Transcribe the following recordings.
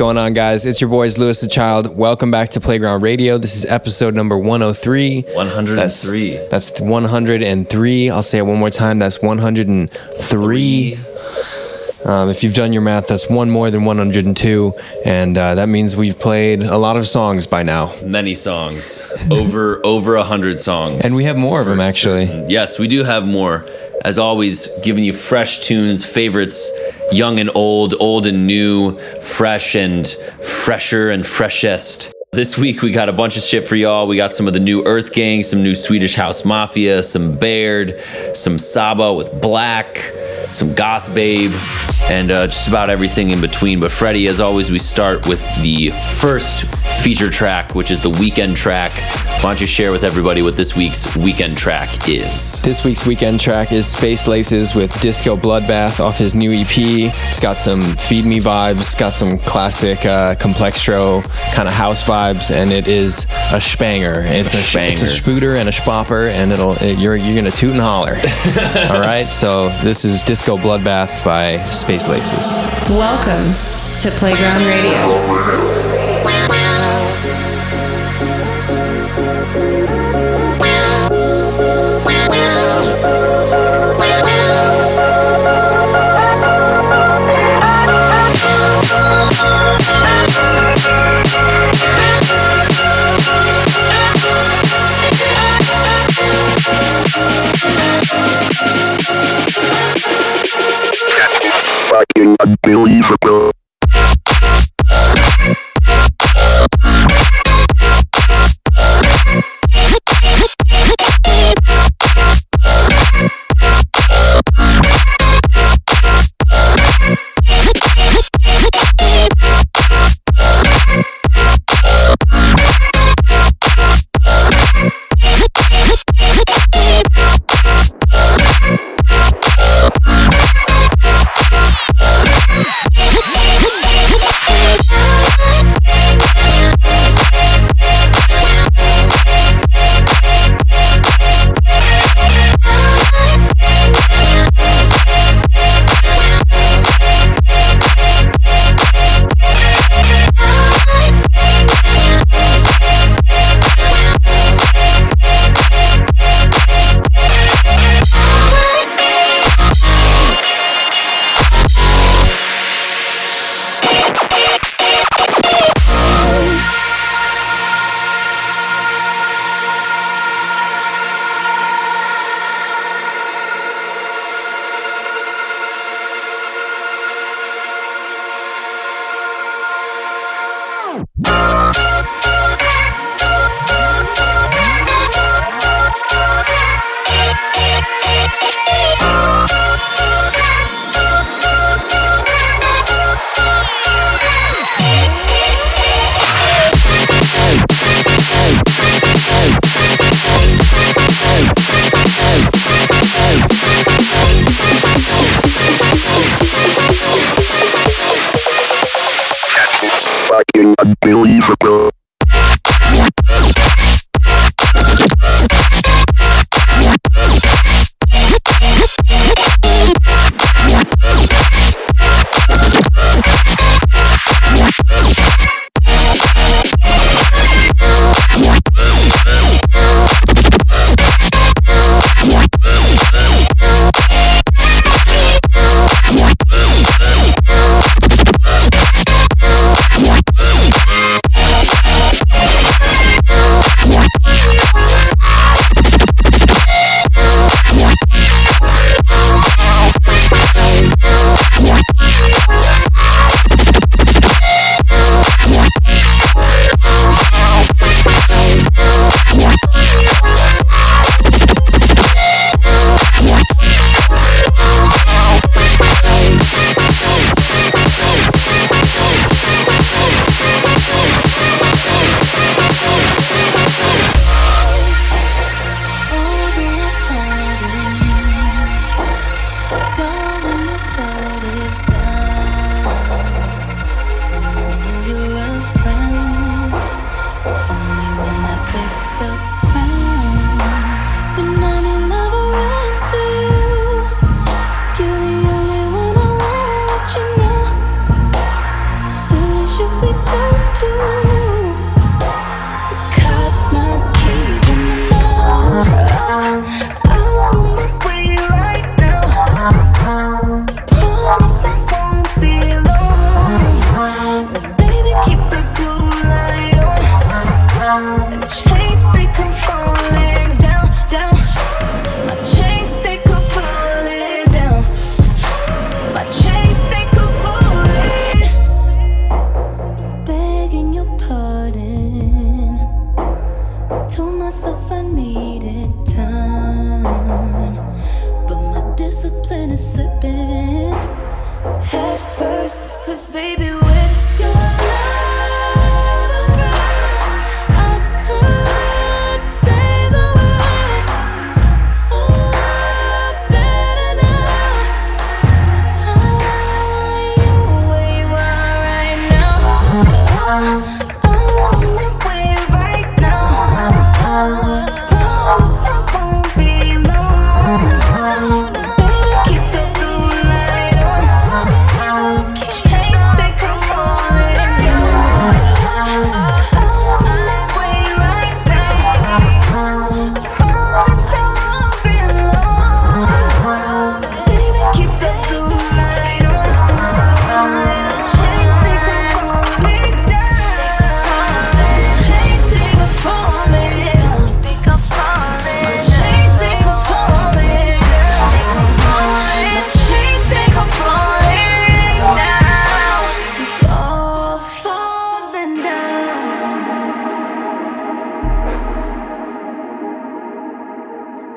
Going on, guys? It's your boys, Louis the Child. Welcome back to Playground Radio. This is episode number 103. 103. That's, that's 103. I'll say it one more time. That's 103. Um, if you've done your math, that's one more than 102. And uh, that means we've played a lot of songs by now. Many songs. Over over a hundred songs. And we have more of them, actually. Yes, we do have more. As always, giving you fresh tunes, favorites, young and old, old and new, fresh and fresher and freshest. This week we got a bunch of shit for y'all. We got some of the new EARTHGANG, some new Swedish House Mafia, some Baird, some Saba with Black, some Goth Babe, and uh, just about everything in between. But Freddie, as always, we start with the first feature track, which is the weekend track. Why don't you share with everybody what this week's weekend track is? This week's weekend track is Space Laces with Disco Bloodbath off his new EP. It's got some Feed Me vibes, got some classic uh, kind of house vibes, and it is a spanger. It's a, sh- it's a spooter and a spopper, and it'll it, you're you're gonna toot and holler. All right, so this is Disco Bloodbath by Space Laces. Welcome to Playground Radio. Unbelievable.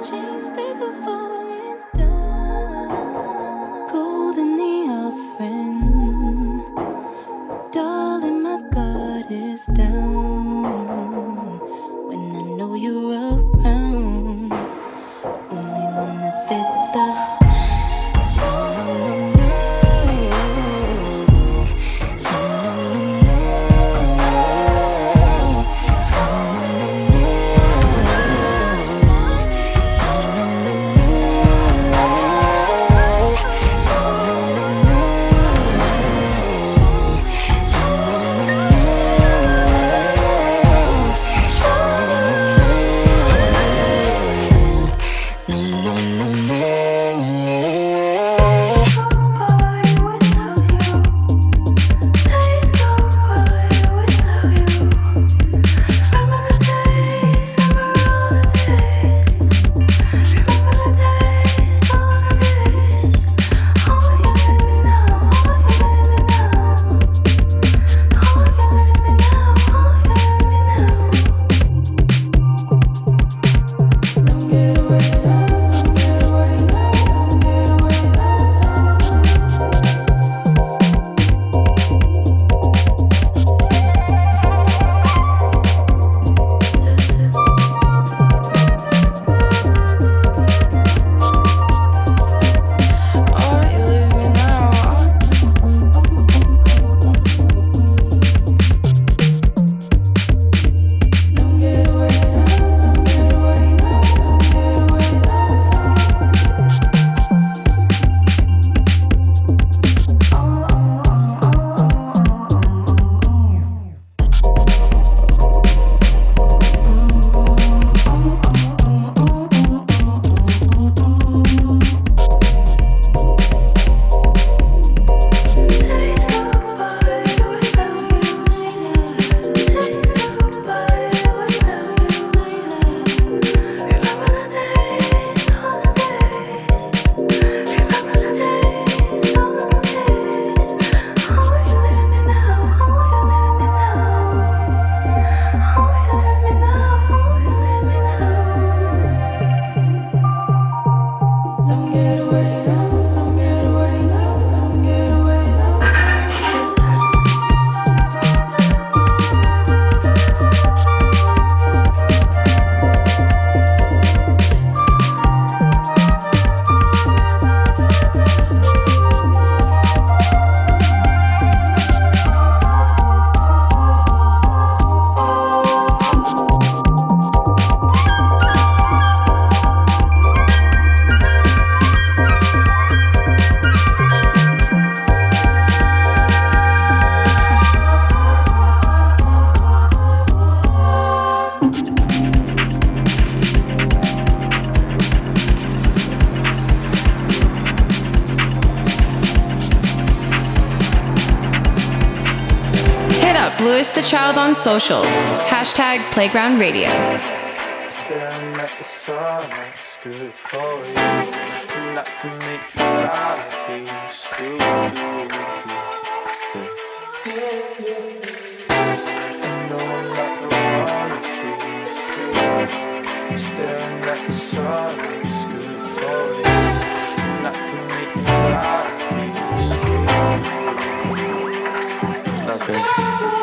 chase, they could fall. socials. Hashtag Playground Radio. That's good.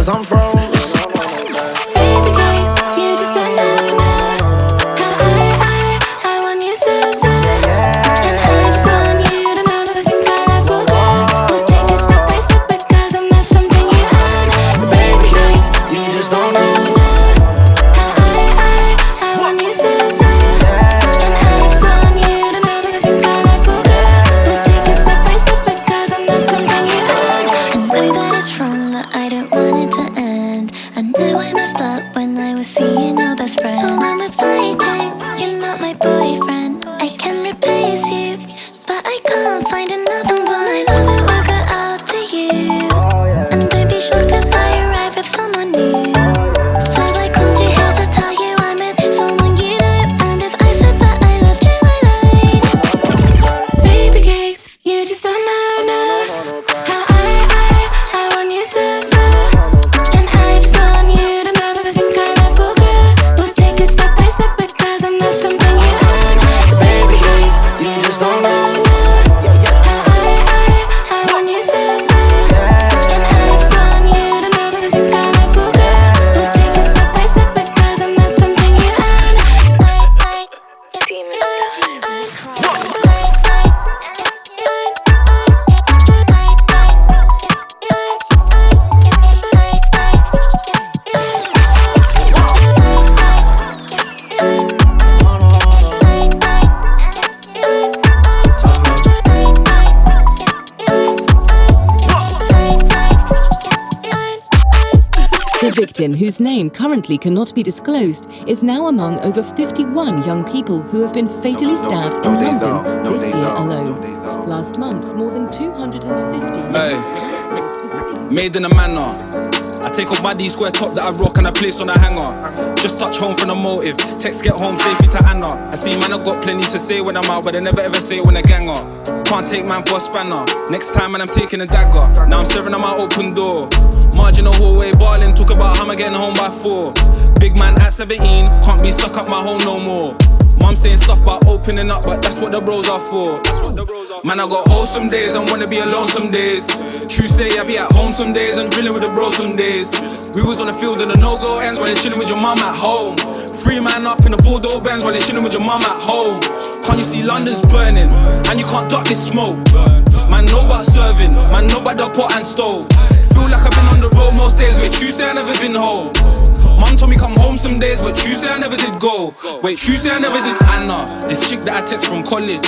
Cause I'm name currently cannot be disclosed, is now among over 51 young people who have been fatally stabbed in London this year alone. Last month, more than 250 Hey. were seized. Made in a manner. I take off my D square top that I rock and I place on a hanger. Just touch home from the motive. Text get home safely to Anna. I see man, I got plenty to say when I'm out, but I never ever say it when I gang up. Can't take man for a spanner. Next time, man, I'm taking a dagger. Now I'm staring at my open door. Marginal hallway balling, talk about how I'm getting home by four. Big man at 17, can't be stuck up my home no more. Mom saying stuff about opening up, but that's what the bros are for. Man, I got wholesome days and wanna be alone some days. True say I be at home some days and drilling with the bros some days. We was on the field and the no-go ends while you're chilling with your mom at home. Free man up in the four door Benz while you're chilling with your mom at home. Can't you see London's burning and you can't duck this smoke? Man, know about serving, man, know about the pot and stove. Feel like I've been on the road most days. Wait, true say I never been home. Mum told me come home some days, but true say I never did go. Wait, true say I never did Anna. This chick that I text from college.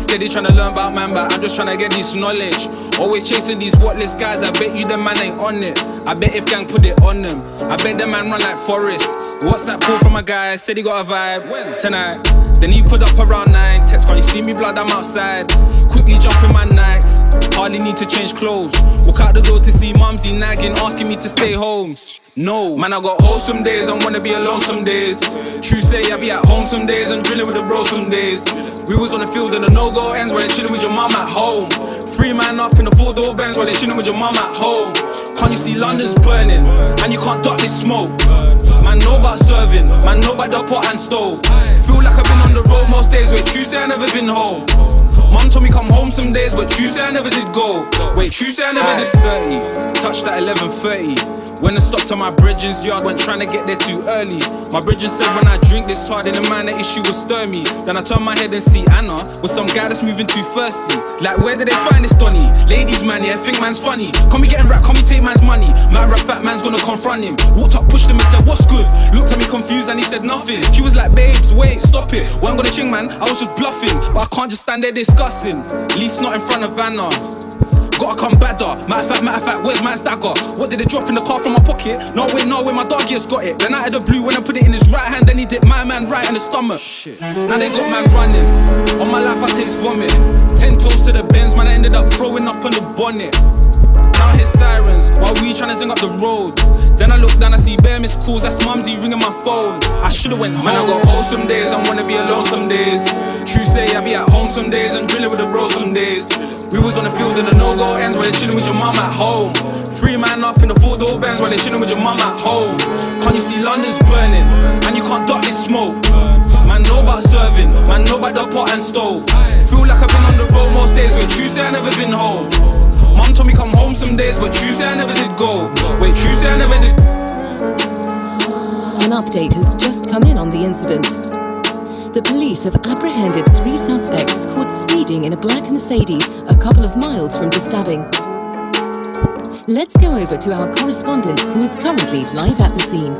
Steady trying to learn about man, but I'm just trying to get this knowledge. Always chasing these worthless guys. I bet you the man ain't on it. I bet if gang put it on them, I bet the man run like Forrest. WhatsApp call from a guy, said he got a vibe tonight. Then he put up around nine. Text, can't you see me blood? I'm outside. Quickly jump in my Nikes. Hardly need to change clothes. Walk out the door to see mumsy nagging, asking me to stay home. No, man, I got wholesome days and wanna be alone some days. True say I be at home some days and drilling with the bro some days. We was on the field and the no-go ends while you're chilling with your mum at home. Free man up in the four-door Benz while you're chilling with your mum at home. Can't you see London's burning and you can't duck this smoke? Man, know about serving, man, know about the pot and stove. Feel like I've been on the road most days. True say I never been home. Mum told me come home some days, but true say I never did go. Wait, true say I never did 30. Touched at 11:30. When I stopped at my bridges yard, went trying to get there too early. My bridges said when I drink this hard, then the man the issue will stir me. Then I turn my head and see Anna with some guy that's moving too thirsty. Like where did they find this Donny? Ladies man, yeah, think man's funny. Call me getting rap, call me take man's money. My rap fat man's gonna confront him. Walked up, pushed him and said, What's good? Looked at me confused and he said nothing. She was like, Babes, wait, stop it. Well, I'm gonna ching man, I was just bluffing, but I can't just stand there discussing. At least not in front of Anna. Gotta come better. Matter of fact, matter of fact, where's my dagger? What did it drop in the car from my pocket? No way, no way, my dog has got it. Then out of the blue, when I put it in his right hand, then he did my man right in the stomach. Shit. Now they got man running. On my life, I taste vomit. Ten toes to the bends, man, I ended up throwing up on the bonnet. I hear sirens while we tryna sing up the road. Then I look down, I see bare missed calls. That's mumsy ringing my phone. I shoulda went home. Man, I got home some days. I wanna be alone some days. True say I be at home some days and drilling with the bros some days. We was on the field in the no-go ends while they chilling with your mum at home. Free man up in the four-door Benz while they chilling with your mum at home. Can't you see London's burning and you can't duck this smoke? Man, know about serving, man, know about the pot and stove. Feel like I've been on the road most days, true say I never been home. Mom told me come home some days, but true say I never did go. Wait, true say I never did. An update has just come in on the incident. The police have apprehended three suspects caught speeding in a black Mercedes a couple of miles from the stabbing. Let's go over to our correspondent who is currently live at the scene.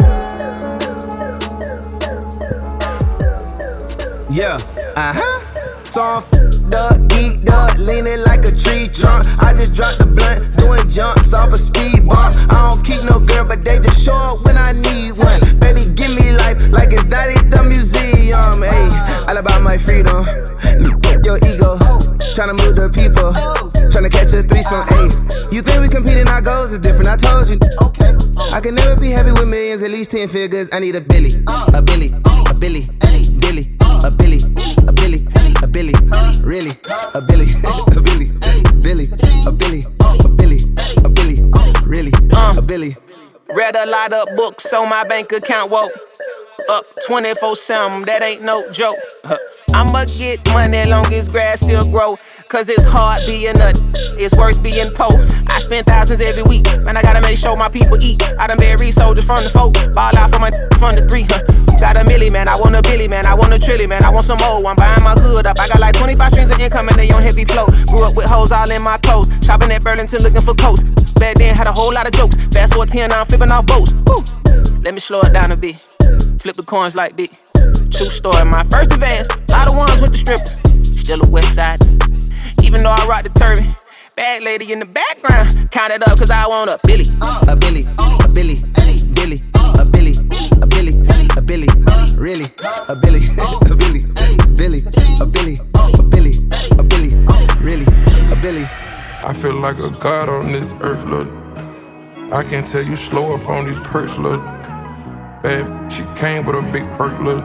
Yeah, uh huh. Soft, I'm f***ed up, leaning like a tree trunk. I just dropped the blunt, doing jumps off a speed bump. I don't keep no girl, but they just show up when I need one. Baby, give me life like it's not at the museum. Hey, all about my freedom. Your ego, tryna move the people, tryna catch a threesome. Hey, you think we competing? Our goals is different. I told you. Okay. I can never be happy with millions, at least ten figures. I need a Billy, a Billy, a Billy, Billy, a Billy, Billy, really, a Billy, a Billy, Billy, a Billy, a Billy, a Billy, really, a Billy. Read a lot of books on my bank account, whoa. Up 24 7, that ain't no joke. I'ma get money long as grass still grow. Cause it's hard being a it's worse being poor. I spend thousands every week, man. I gotta make sure my people eat. I done buried soldiers from the folk, ball out for my from the three. Huh. Got a milli, man. I want a billy, man. I want a trilly, man. I want some more. I'm buying my hood up. I got like 25 streams of income and they on heavy flow. Grew up with hoes all in my clothes. Shopping at Burlington looking for coats. Back then had a whole lot of jokes. Fast forward 10, now I'm flipping off boats. Woo. Let me slow it down a bit. Flip the coins like this. True story, my first advance. Lot of ones with the strippers. Still a west side. Even though I rock the turban. Bad lady in the background. Count it up cause I want a Billy. A Billy, a Billy, Billy, Billy, a Billy, a Billy, Billy, a Billy, a Billy, a Billy, really, a Billy. I feel like a god on this earth, look. I can tell you slow up on these perks, look. Bad, she came with a big perk, look.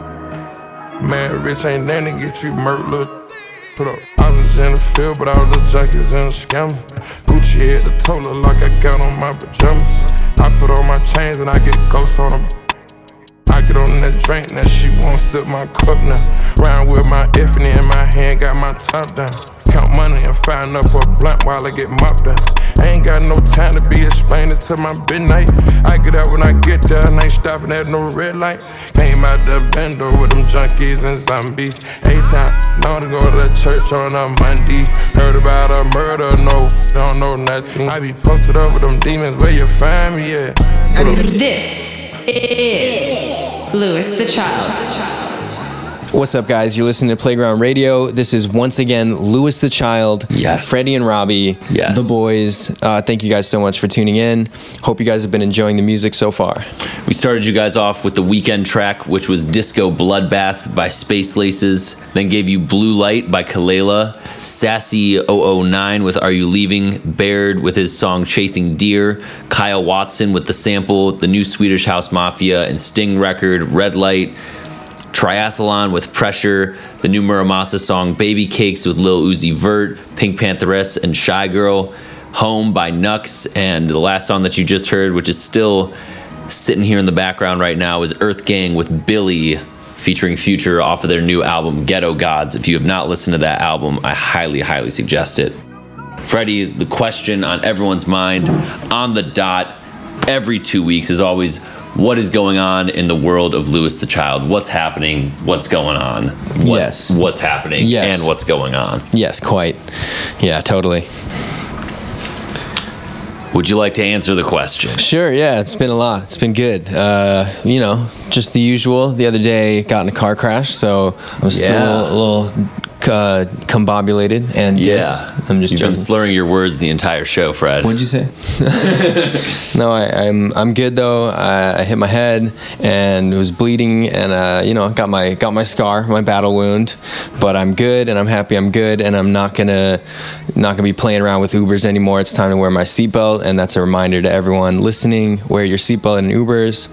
Man, rich ain't nothing to get you murked, look. Put up, I was in the field, but all the junkies and the scammers. Gucci had the total like I got on my pajamas. I put on my chains and I get ghosts on them. Get on that drink, now she won't sip my cup now. Round with my effing in my hand, got my top down. Count money and find up a blunt while I get mopped up. Ain't got no time to be explaining to my midnight. I get out when I get there, and ain't stopping at no red light. Came out the bendo with them junkies and zombies. Eight time, known to go to church on a Monday. Heard about a murder, no, don't know nothing. I be posted up with them demons, where you find me at? This is Louis the Child. What's up, guys? You're listening to Playground Radio. This is once again Louis the Child, Yes. Freddie and Robbie, Yes. the boys. Uh, thank you guys so much for tuning in. Hope you guys have been enjoying the music so far. We started you guys off with the weekend track, which was Disco Bloodbath by Space Laces. Then gave you Blue Light by Kalela, Sassy 009 with Are You Leaving, Baird with his song Chasing Deer, Kyle Watson with the sample, the new Swedish House Mafia and Sting record, Red Light, Triathlon with Pressure, the new Mura Masa song Baby Cakes with Lil Uzi Vert, PinkPantheress and Shygirl, Home by Nux, and the last song that you just heard, which is still sitting here in the background right now, is EARTHGANG with Billi featuring Future off of their new album Ghetto Gods. If you have not listened to that album, I highly, highly suggest it. Freddie, the question on everyone's mind on the dot every two weeks is always what is going on in the world of Louis the Child? What's happening? What's going on? What's Yes. what's happening Yes. and what's going on? Yes, quite. Yeah, totally. Would you like to answer the question? Sure, yeah, it's been a lot. It's been good. Uh, you know, just the usual. The other day, got in a car crash, so I was still a little uh, combobulated and Yeah. dis- I'm just You've joking. been slurring your words the entire show, Fred. What'd you say? no, I, I'm I'm good though. I, I hit my head and it was bleeding, and uh, you know, got my got my scar, my battle wound. But I'm good, and I'm happy. I'm good, and I'm not gonna not gonna be playing around with Ubers anymore. It's time to wear my seatbelt, and that's a reminder to everyone listening: wear your seatbelt in Ubers.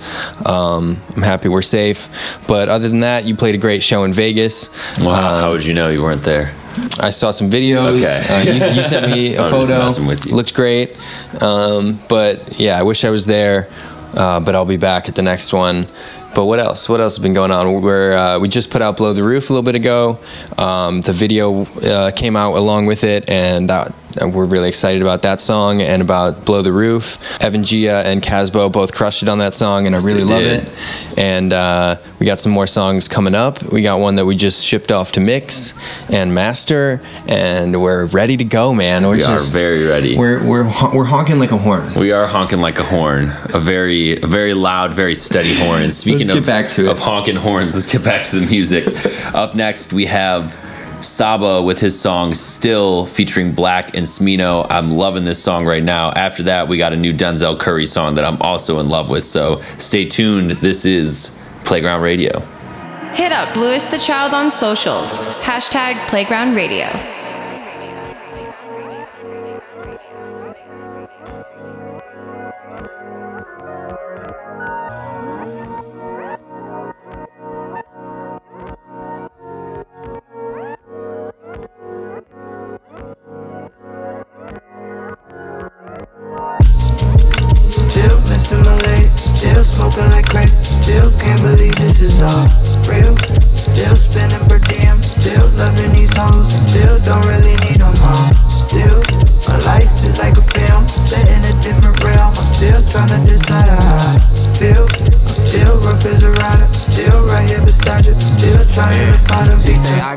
Um, I'm happy we're safe. But other than that, you played a great show in Vegas. Wow, Um, how would you know you weren't there? I saw some videos. Okay. Uh, you, you sent me a photo. messing with you. Looked great. Um, but yeah, I wish I was there. Uh, but I'll be back at the next one. but what else? What else has been going on? We're, uh, we just put out Blow the Roof a little bit ago. Um, the video uh, came out along with it, and that, we're really excited about that song and about Blow the Roof. Evan Giia and Kasbo both crushed it on that song, and I really love did. it. And uh, we got some more songs coming up. We got one that we just shipped off to mix and master, and we're ready to go, man. We're We are very ready. We're we're we're honking like a horn. We are honking like a horn, a very, a very loud, very steady horn. Speaking of, back to of honking horns, let's get back to the music. Up next, we have Saba with his song "Still" featuring 6LACK and Smino. I'm loving this song right now. After that, we got a new Denzel Curry song that I'm also in love with. So stay tuned. This is Playground Radio. Hit up Louis the Child on socials. Hashtag Playground Radio. This is all real. Still spending per diem, still loving these hoes. Still don't really need them all. Still, my life is like a film, set in a different realm. I'm still trying to decide how I feel. I'm still rough as a rider, still right here beside you. Still trying to find a She say I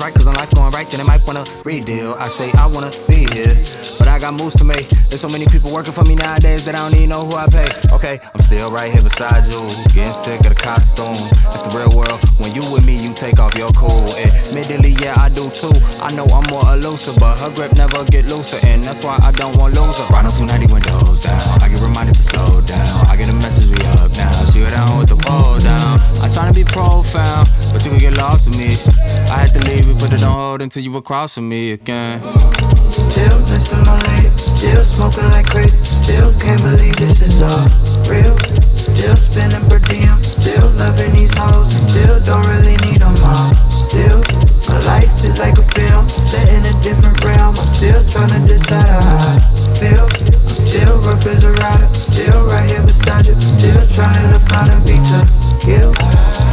Right cause when life going right then it might wanna redeal. I say I wanna be here, but I got moves to make. There's so many people working for me nowadays that I don't even know who I pay. Okay, I'm still right here beside you, getting sick of the costume. That's the real world. When you with me, you take off your cool. Admittedly, yeah I do too. I know I'm more elusive, but her grip never get looser, and that's why I don't want lose her. Ride on 290 windows down. I get reminded to slow down. I get a message we up now. She go down with the wall down. I tryna be profound, but you can get lost with me. I had to leave you, put it on hold until you cross with me again. Still missing my lady, still smoking like crazy. Still can't believe this is all real. Still spending per diem, still loving these hoes. and Still don't really need them all. Still, my life is like a film, set in a different realm. I'm still trying to decide how I feel. I'm still rough as a rider, still right here beside you. Still trying to find a beat to kill.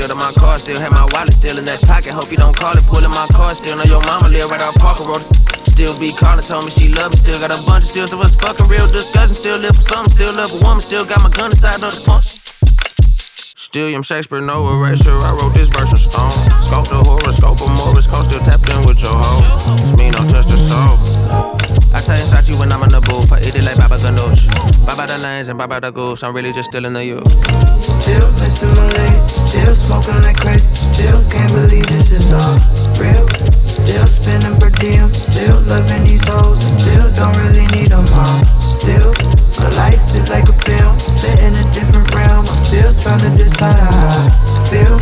Still got my car, still have my wallet still in that pocket. Hope you don't call it, pulling my car, still know your mama live right off Parker Road. Still be calling, told me she love me, still got a bunch of still, so it's fucking real disgusting. Still live for something, still love a woman, still got my gun inside of the punch. Still, I'm Shakespeare, no erasure. I wrote this verse in stone. Scope the horoscope of Morris Code, still tapped in with your hoe. It's me, no touch the soul. I tell inside you when I'm in the booth. I eat it like Baba Ganoush. Baba the lanes and Baba the goose. I'm really just still the you. Still missing my lady, still smoking like crazy. Still can't believe this is all real. Still spending per diem, still loving these hoes. and Still don't really need them all. Still, my life is like a film, set in a different realm. I'm still trying to decide how feel.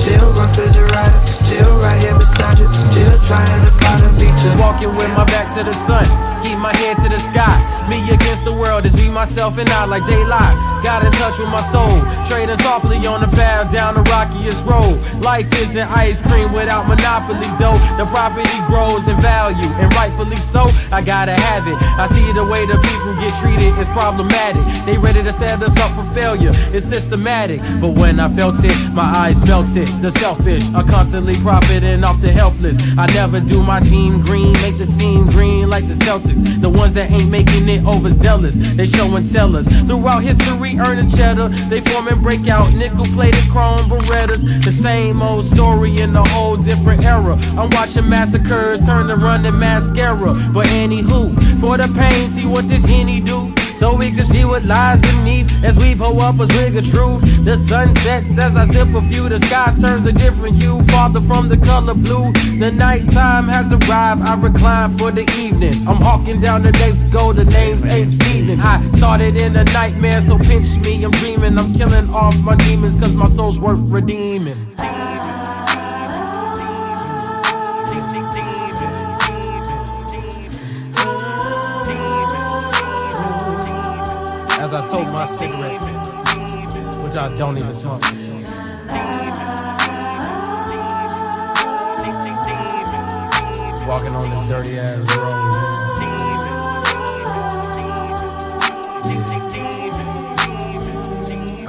Still rough as a rider, still right here beside you. Still trying to find a beat to Walking with my back to the sun, keep my head to the sky. Me against the world is me, myself, and I like daylight. Got in touch with my soul, trading softly on the path down the rockiest road. Life isn't ice cream without monopoly dough. The property grows in value, and rightfully so. I gotta have it. I see the way the people get treated is problematic. They ready to set us up for failure. It's systematic, but when I felt it, my eyes melted. The selfish are constantly profiting off the helpless. I never do my team green, make the team green like the Celtics. The ones that ain't making it overzealous, they show and tell us. Throughout history, earning cheddar, they form and break out nickel plated chrome Berettas. The same old story in a whole different era. I'm watching massacres turn to running mascara. But anywho, for the pain, see what this henny do. So we can see what lies beneath as we pull up a swig of truth. The sun sets as I sip a few, the sky turns a different hue, farther from the color blue. The nighttime has arrived, I recline for the evening. I'm hawking down the next go, the names ain't Steven. I started in a nightmare, so pinch me, I'm dreaming. I'm killing off my demons, cause my soul's worth redeeming. My cigarette, which I don't even smoke. Walking on this dirty ass road.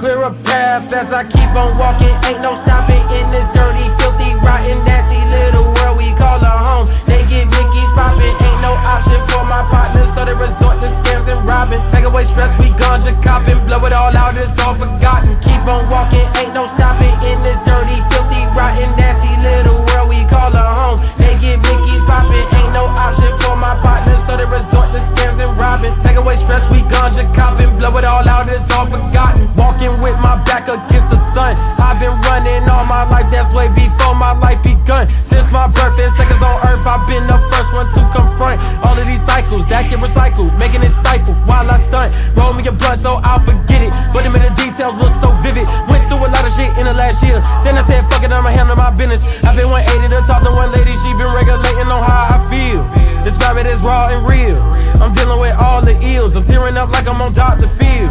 Clear a path as I keep on walking. Ain't no stopping in this dirty, filthy, rotten, nasty little world we call a home. They get blickies popping, option for my partners, so they resort to scams and robbing. Take away stress, we ganja copping, blow it all out, it's all forgotten. Keep on walking, ain't no stopping in this dirty, filthy, rotten, nasty little world we call a home. They get blickies popping, ain't no option for my partners, so they resort to scams and robbing. Take away stress, we ganja copping, blow it all out, it's all forgotten. Walking with my back against the sun. I've been running all my life, that's way before my life begun. Since my birth and seconds on earth, I've been the first one to confront all of these cycles that get recycled, making it stifle while I stunt. Roll me a blunt so I'll forget it, but the details look so vivid. Went through a lot of shit in the last year, then I said, fuck it, I'ma handle my business. I've been 180 to talk to one lady, she been regulating on how I feel. Describe it as raw and real. I'm dealing with all the ills, I'm tearing up like I'm on Dr. Phil.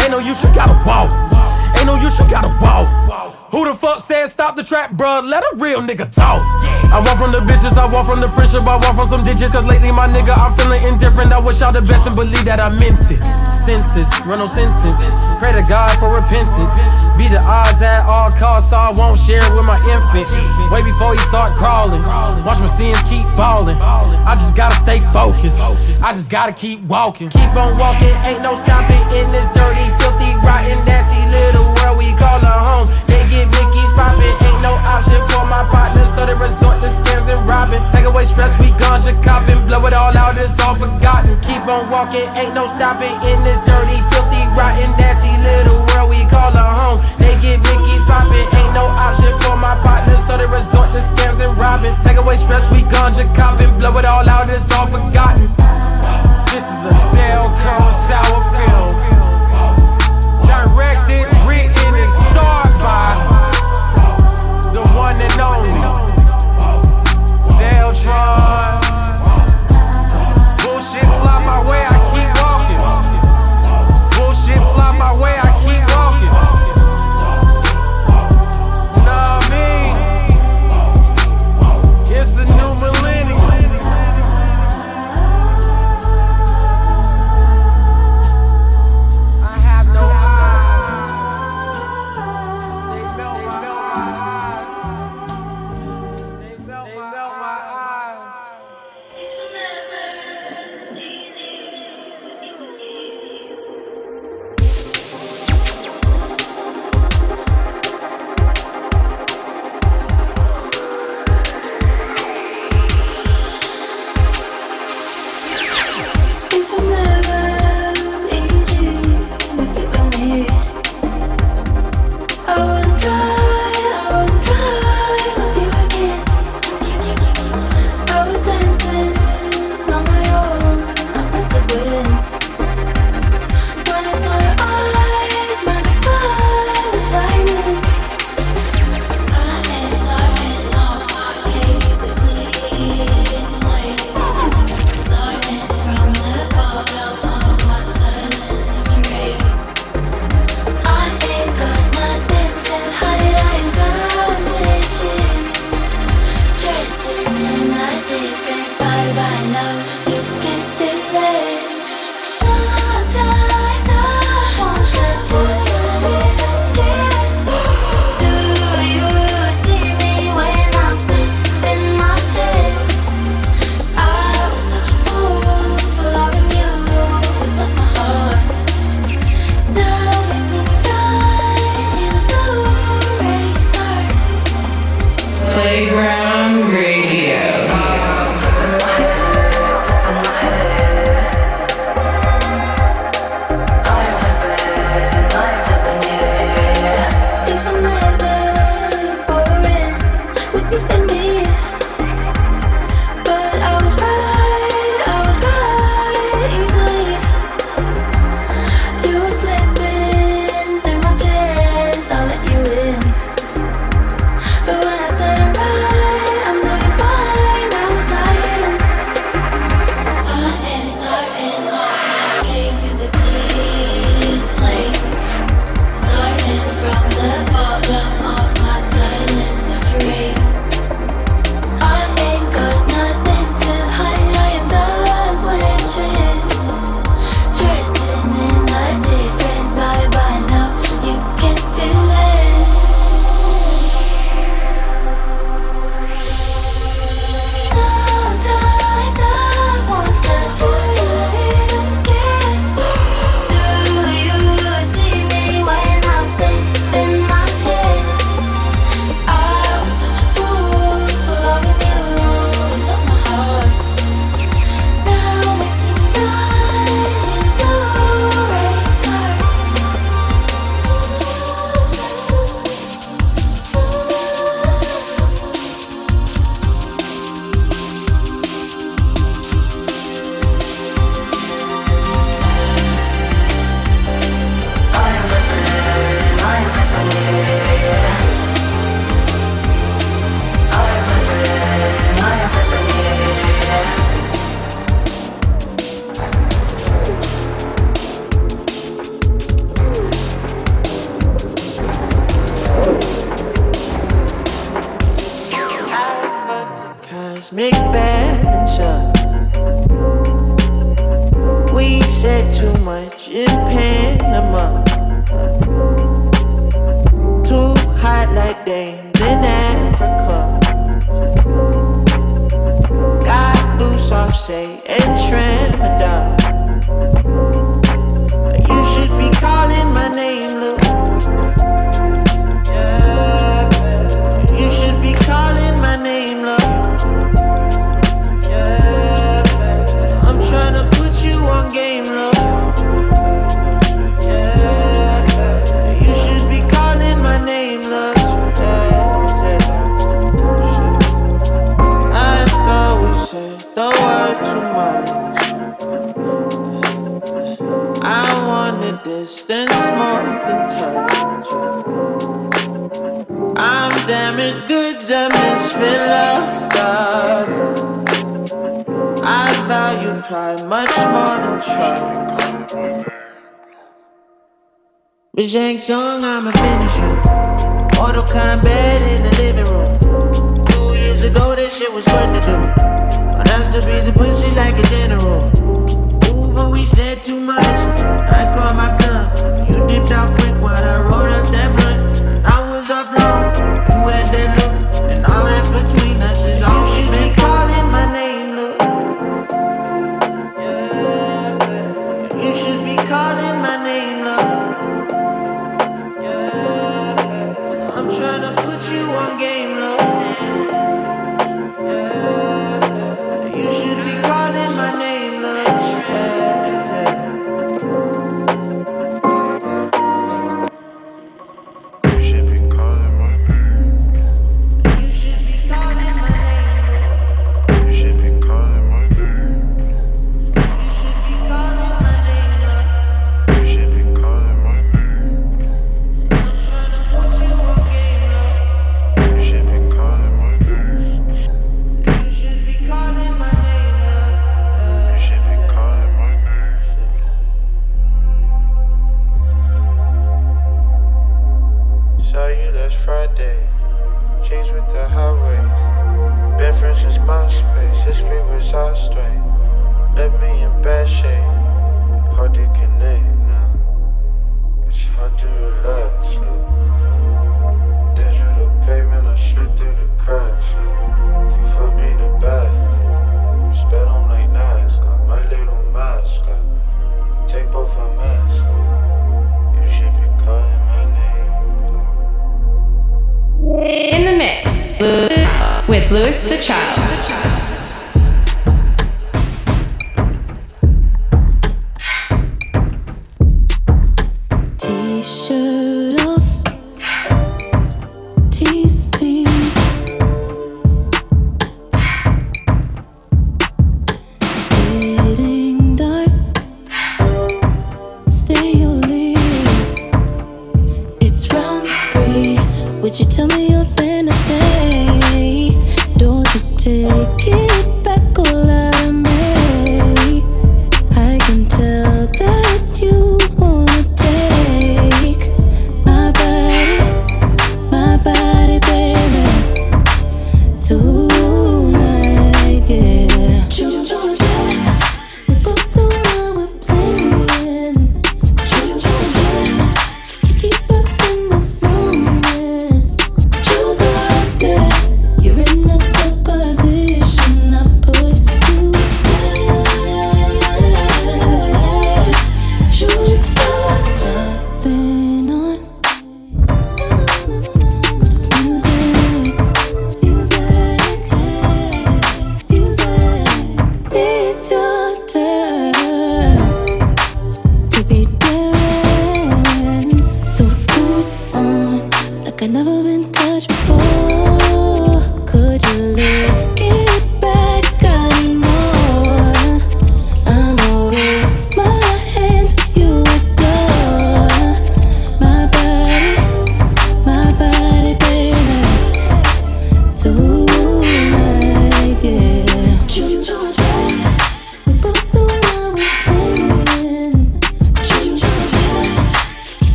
Ain't no use, you gotta walk. Ain't no use, you gotta walk. Who the fuck said stop the trap, bruh? Let a real nigga talk. I walk from the bitches, I walk from the friendship, I walk from some ditches. Cause lately, my nigga, I'm feeling indifferent. I wish y'all the best and believe that I meant it. Sentence, run no sentence. Pray to God for repentance. Be the odds at all costs, so I won't share it with my infant. Way before he start crawling. Watch my sins keep balling. I just gotta stay focused. I just gotta keep walking. Keep on walking, ain't no stopping robbing. Take away stress, we ganja copping, blow it all out, it's all forgotten. Keep on walking, ain't no stopping in this dirty, filthy, rotten, nasty little world we call a home. They get blickies popping, ain't no option for my partners, so they resort to scams and robbing. Take away stress, we ganja copping, blow it all out, it's all forgotten. This is a cell cone sour film. Zeltron.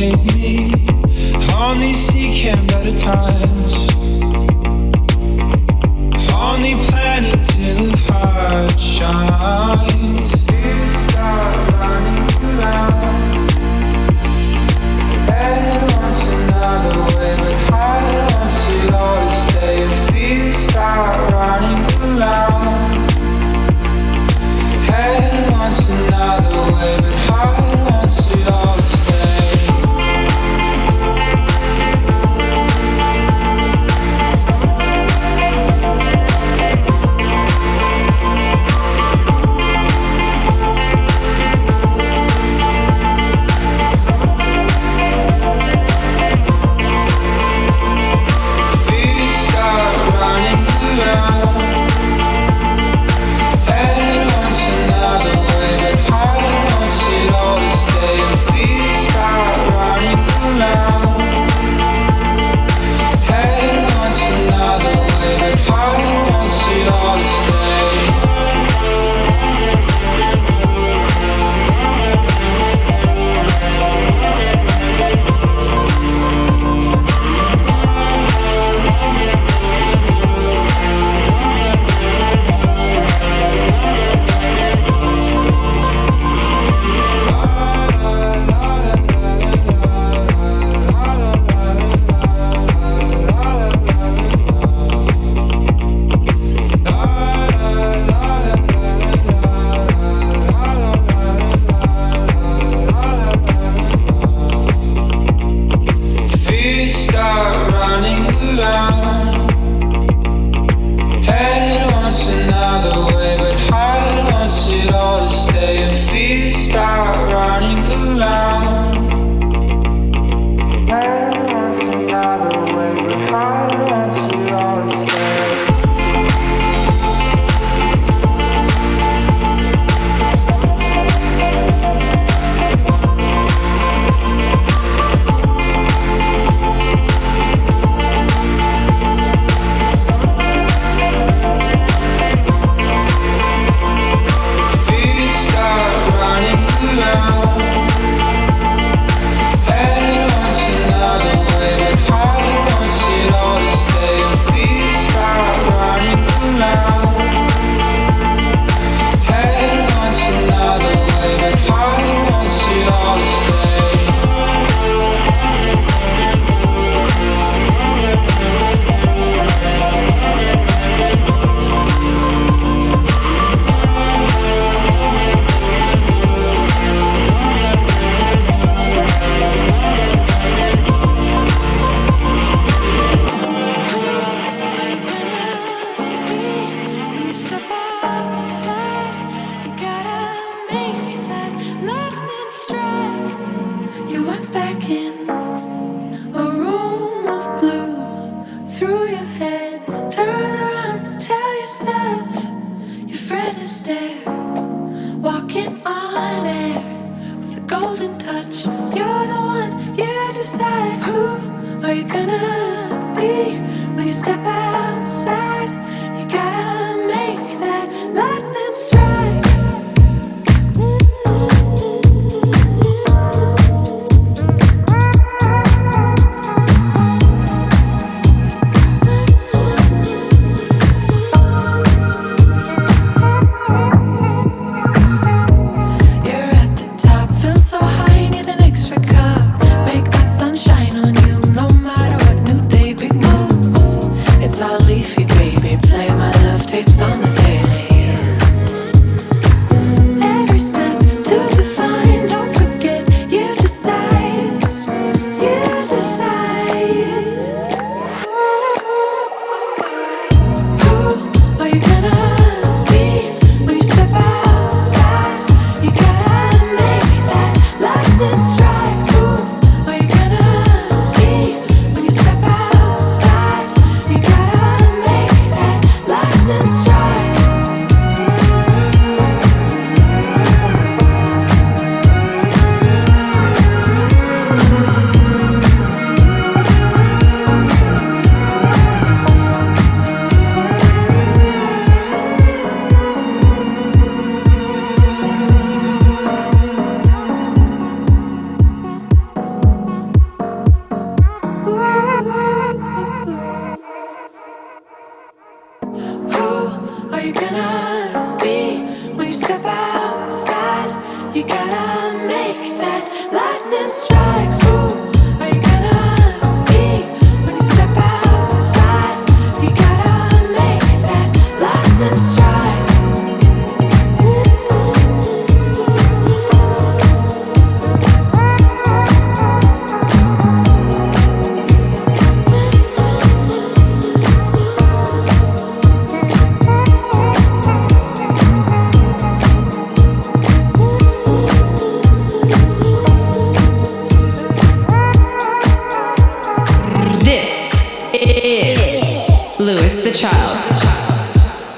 made me. I only seek him better times.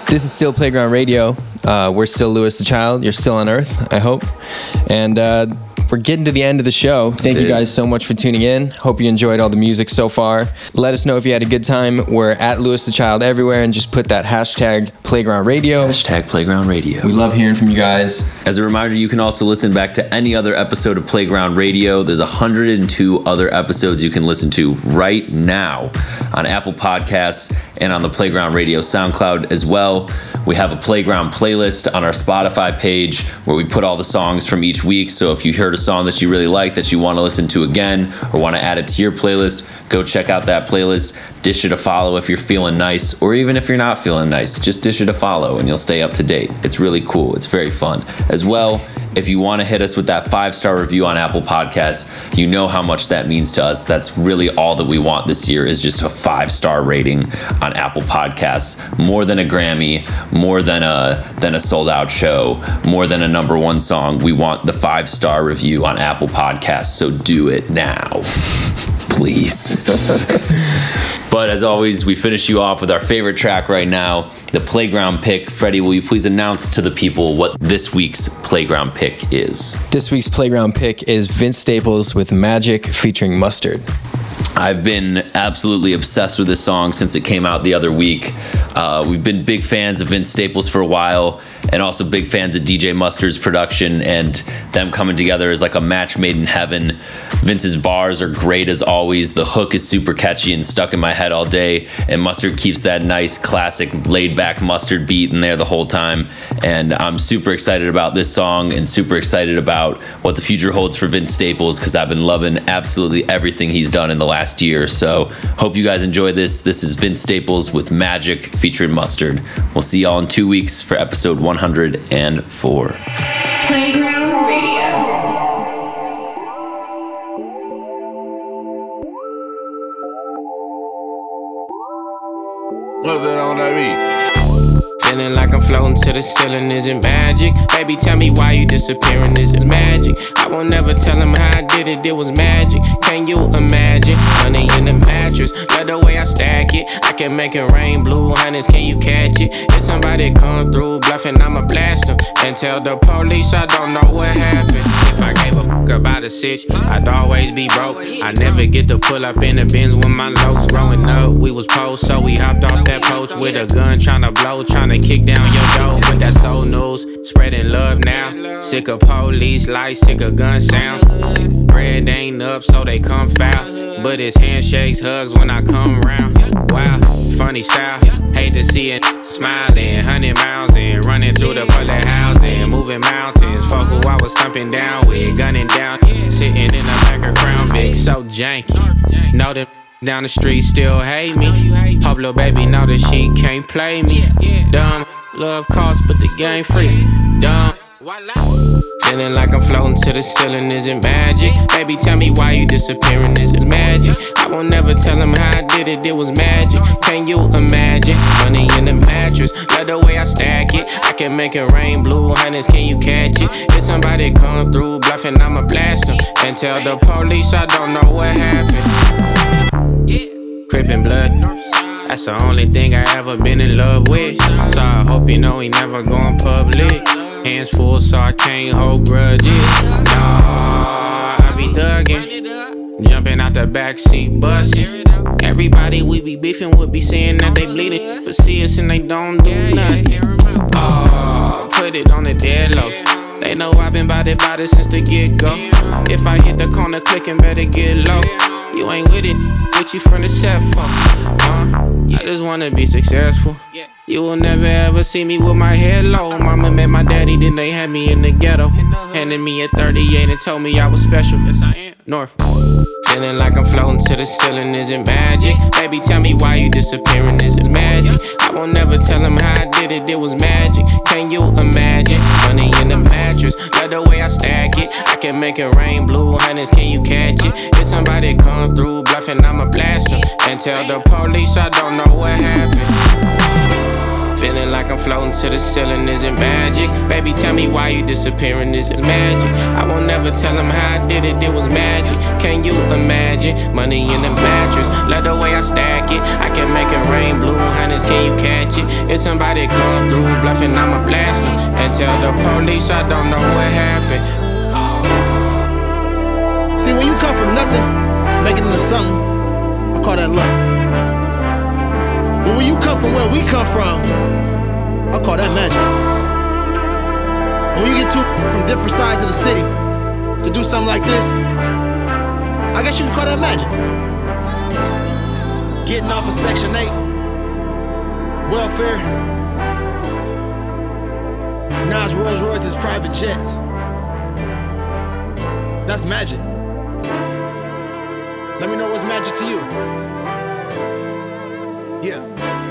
This is still Playground Radio. Uh, we're still Louis the Child. You're still on Earth, I hope. And uh, we're getting to the end of the show. Thank It you guys is. so much for tuning in. Hope you enjoyed all the music so far. Let us know if you had a good time. We're at Louis the Child everywhere and just put that hashtag Playground Radio. Hashtag Playground Radio. We love hearing from you guys. As a reminder, you can also listen back to any other episode of Playground Radio. There's 102 other episodes you can listen to right now on Apple Podcasts and on the Playground Radio SoundCloud as well. We have a Playground playlist on our Spotify page where we put all the songs from each week. So if you heard a song that you really like that you want to listen to again or want to add it to your playlist, go check out that playlist. Dish it a follow if you're feeling nice, or even if you're not feeling nice, just dish it a follow and you'll stay up to date. It's really cool. It's very fun. As well, if you want to hit us with that five star review on Apple Podcasts, you know how much that means to us. That's really all that we want this year is just a five star rating on Apple Podcasts. More than a Grammy, more than a than a sold out show, more than a number one song. We want the five star review on Apple Podcasts. So do it now, please. But as always, we finish you off with our favorite track right now, the playground pick. Freddie, will you please announce to the people what this week's playground pick is? This week's Playground pick is Vince Staples with Magic featuring Mustard. I've been absolutely obsessed with this song since it came out the other week. Uh, we've been big fans of Vince Staples for a while, and also big fans of DJ Mustard's production and them coming together is like a match made in heaven. Vince's bars are great as always. The hook is super catchy and stuck in my head all day, and Mustard keeps that nice, classic, laid back Mustard beat in there the whole time. And I'm super excited about this song and super excited about what the future holds for Vince Staples because I've been loving absolutely everything he's done in the last year. So, hope you guys enjoy this. This is Vince Staples with Magic featuring Mustard. We'll see y'all in two weeks for episode 104. Playground Radio. What's that on that beat? Feeling like I'm floating to the ceiling, is it magic? Baby, tell me why you disappearing, is it magic? I won't never tell him how I did it, it was magic. Can you imagine? Money in the mattress, love the way I stack it. I can make it rain blue hundreds, can you catch it? If somebody come through bluffing, I'ma blast. And tell the police I don't know what happened. If I gave a fuck about a sitch, I'd always be broke. I never get to pull up in the bins when my locs growing up. We was post, so we hopped off that poach with a gun, tryna blow, tryna kick down your door. But that's so news, spreading love now. Sick of police lights, sick of gun sounds. Bread ain't up, so they come foul. But it's handshakes, hugs when I come round. Wow, funny style. Hate to see it smiling, hundred miles in, running through the bullet housing, moving mountains. For who I was thumping down with, gunning down, sitting in the back of Crown Vic, so janky. Know them down the street still hate me. Hope little baby know that she can't play me. Dumb, love costs, but the game free. Dumb. Feeling like I'm floating to the ceiling, is it magic? Baby, tell me why you disappearing, is it magic? I won't never tell him how I did it, it was magic. Can you imagine? Money in the mattress, love the way I stack it. I can make it rain blue hundreds, can you catch it? If somebody come through bluffing, I'ma blast them. And tell the police I don't know what happened. Crippin' blood. That's the only thing I ever been in love with. So I hope you know he never going public. Hands full, so I can't hold grudges. Nah, I be thuggin'. Jumping out the backseat, bustin'. Everybody we be beefing would be saying that they bleeding, but see us and they don't do nothing. Oh, put it on the dead lows. They know I've been it, bout it since the get go. If I hit the corner clicking, better get low. You ain't with it, with you from the set phone. Huh? I just wanna be successful. You will never ever see me with my head low. Mama met my daddy, then they had me in the ghetto. Handed me a 38 and told me I was special. Yes, I am. North. Feeling like I'm floating to the ceiling, is it magic? Baby, tell me why you disappearing, is it magic? I won't never tell him how I did it, it was magic. Can you imagine? Money in the mattress, love the way I stack it. I can make it rain blue hundreds, can you catch it? If somebody come through bluffing, I'ma blast. And tell the police I don't know what happened. Feeling like I'm floating to the ceiling, is it magic? Baby, tell me why you disappearing, is it magic? I won't never tell him how I did it, it was magic. Can you imagine? Money in the mattress, love the way I stack it. I can make it rain blue hundreds, can you catch it? If somebody come through bluffing, I'ma blast them. And tell the police I don't know what happened. See, when you come from nothing, make it into something, I call that luck. But when you come from where we come from, I call that magic. When you get two from different sides of the city to do something like this, I guess you can call that magic. Getting off of Section 8, welfare, Nas Rolls Royce's private jets. That's magic. Let me know what's magic to you. Yeah.